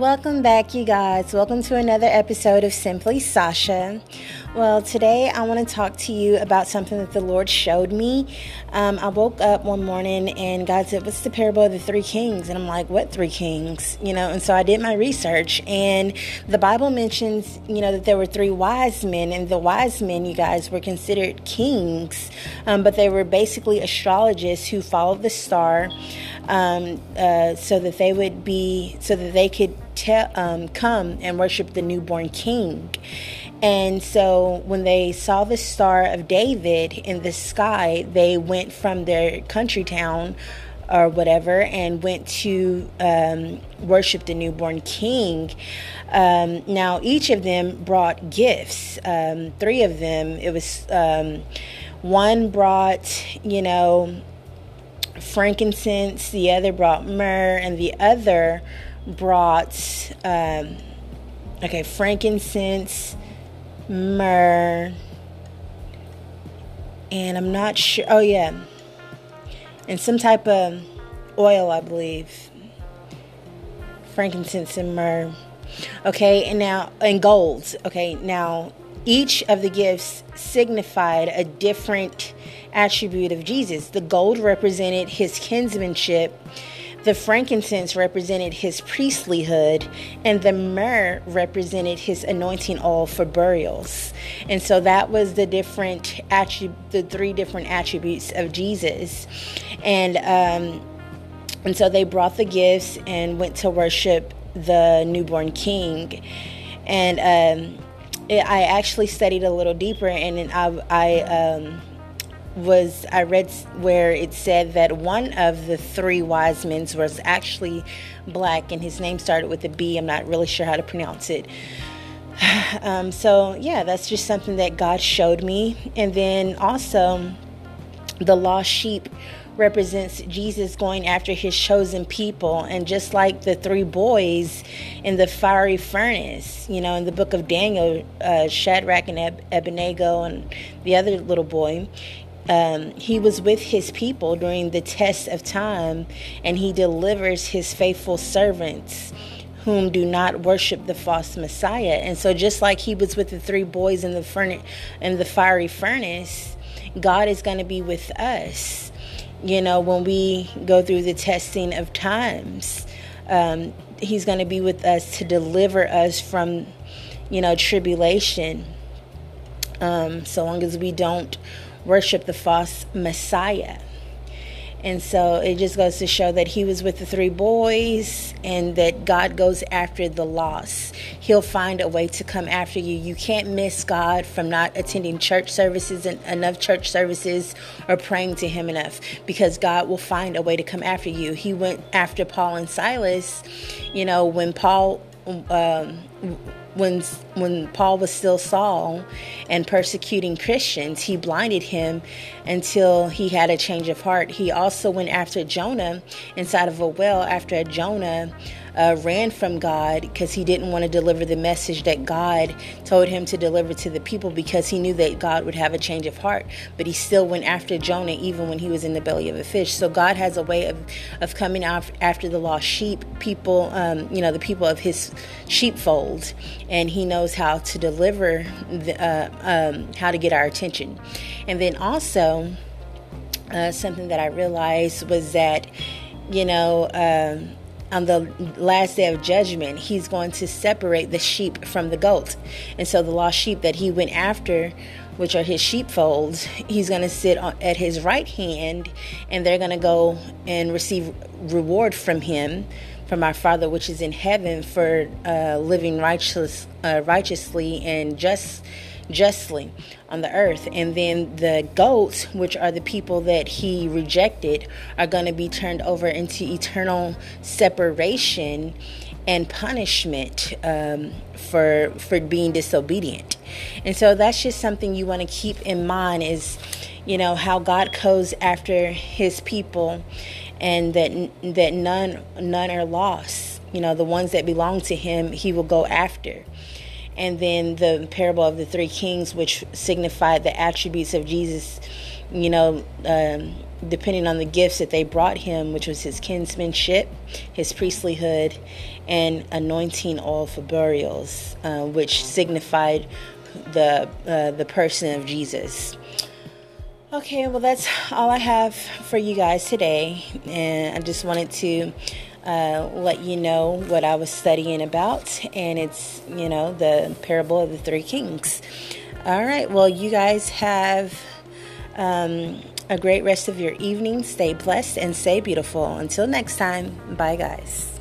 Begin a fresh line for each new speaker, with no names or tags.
Welcome back, you guys. Welcome to another episode of Simply Sasha. Well, today I want to talk to you about something that the Lord showed me. Um, I woke up one morning and God said, What's the parable of the three kings? And I'm like, What three kings? You know, and so I did my research, and the Bible mentions, you know, that there were three wise men, and the wise men, you guys, were considered kings, um, but they were basically astrologists who followed the star um, uh, so that they would be, so that they could um, come and worship the newborn king. And so when they saw the Star of David in the sky, they went from their country town or whatever and went to um, worship the newborn king. Um, now, each of them brought gifts. Um, three of them, it was um, one brought, you know, frankincense, the other brought myrrh, and the other brought, um, okay, frankincense, myrrh, and I'm not sure. Oh, yeah, and some type of oil, I believe. Frankincense and myrrh. Okay, and now, and gold. Okay, now each of the gifts signified a different attribute of Jesus. The gold represented his kinsmanship, the frankincense represented his priestlyhood, and the myrrh represented his anointing oil for burials. And so that was the different the three different attributes of Jesus. And um, and so they brought the gifts and went to worship the newborn king. And um, it, I actually studied a little deeper, and I, I um, was I read where it said that one of the three wise men was actually black, and his name started with a B. I'm not really sure how to pronounce it. Um, so yeah, that's just something that God showed me, and then also the lost sheep represents Jesus going after his chosen people. And just like the three boys in the fiery furnace, you know, in the book of Daniel, uh, Shadrach and Ab- Abednego and the other little boy, um, he was with his people during the test of time, and he delivers his faithful servants whom do not worship the false Messiah. And so, just like he was with the three boys in the furnace, in the fiery furnace, God is going to be with us you know, when we go through the testing of times. Um, he's going to be with us to deliver us from, you know, tribulation. Um, so long as we don't worship the false Messiah. And so it just goes to show that he was with the three boys and that God goes after the lost. He'll find a way to come after you. You can't miss God from not attending church services and enough church services or praying to him enough because God will find a way to come after you. He went after Paul and Silas, you know, when Paul um, when when Paul was still Saul and persecuting Christians, he blinded him until he had a change of heart. He also went after Jonah inside of a well after Jonah uh, ran from God because he didn't want to deliver the message that God told him to deliver to the people because he knew that God would have a change of heart. But he still went after Jonah even when he was in the belly of a fish. So God has a way of, of coming out after the lost sheep, people, um, you know, the people of his sheepfold. And he knows how to deliver, the, uh, um, how to get our attention. And then also, uh, something that I realized was that, you know, um, on the last day of judgment, he's going to separate the sheep from the goat. And so the lost sheep that he went after, which are his sheepfolds, he's going to sit at his right hand and they're going to go and receive reward from him, from our Father which is in heaven, for uh, living righteous, uh, righteously and just justly on the earth. And then the goats, which are the people that he rejected, are going to be turned over into eternal separation and punishment um, for for being disobedient. And so that's just something you want to keep in mind is you know how God goes after his people and that that none none are lost. You know, the ones that belong to him, he will go after and then the parable of the three kings, which signified the attributes of Jesus. You know, um, depending on the gifts that they brought him, which was his kinsmanship, his priestlyhood, and anointing oil for burials, uh, which signified the uh, the person of Jesus. Okay, well that's all I have for you guys today, and I just wanted to uh, let you know what I was studying about, and it's you know the parable of the three kings. All right, well you guys have. Um, a great rest of your evening. Stay blessed and stay beautiful. Until next time, bye, guys.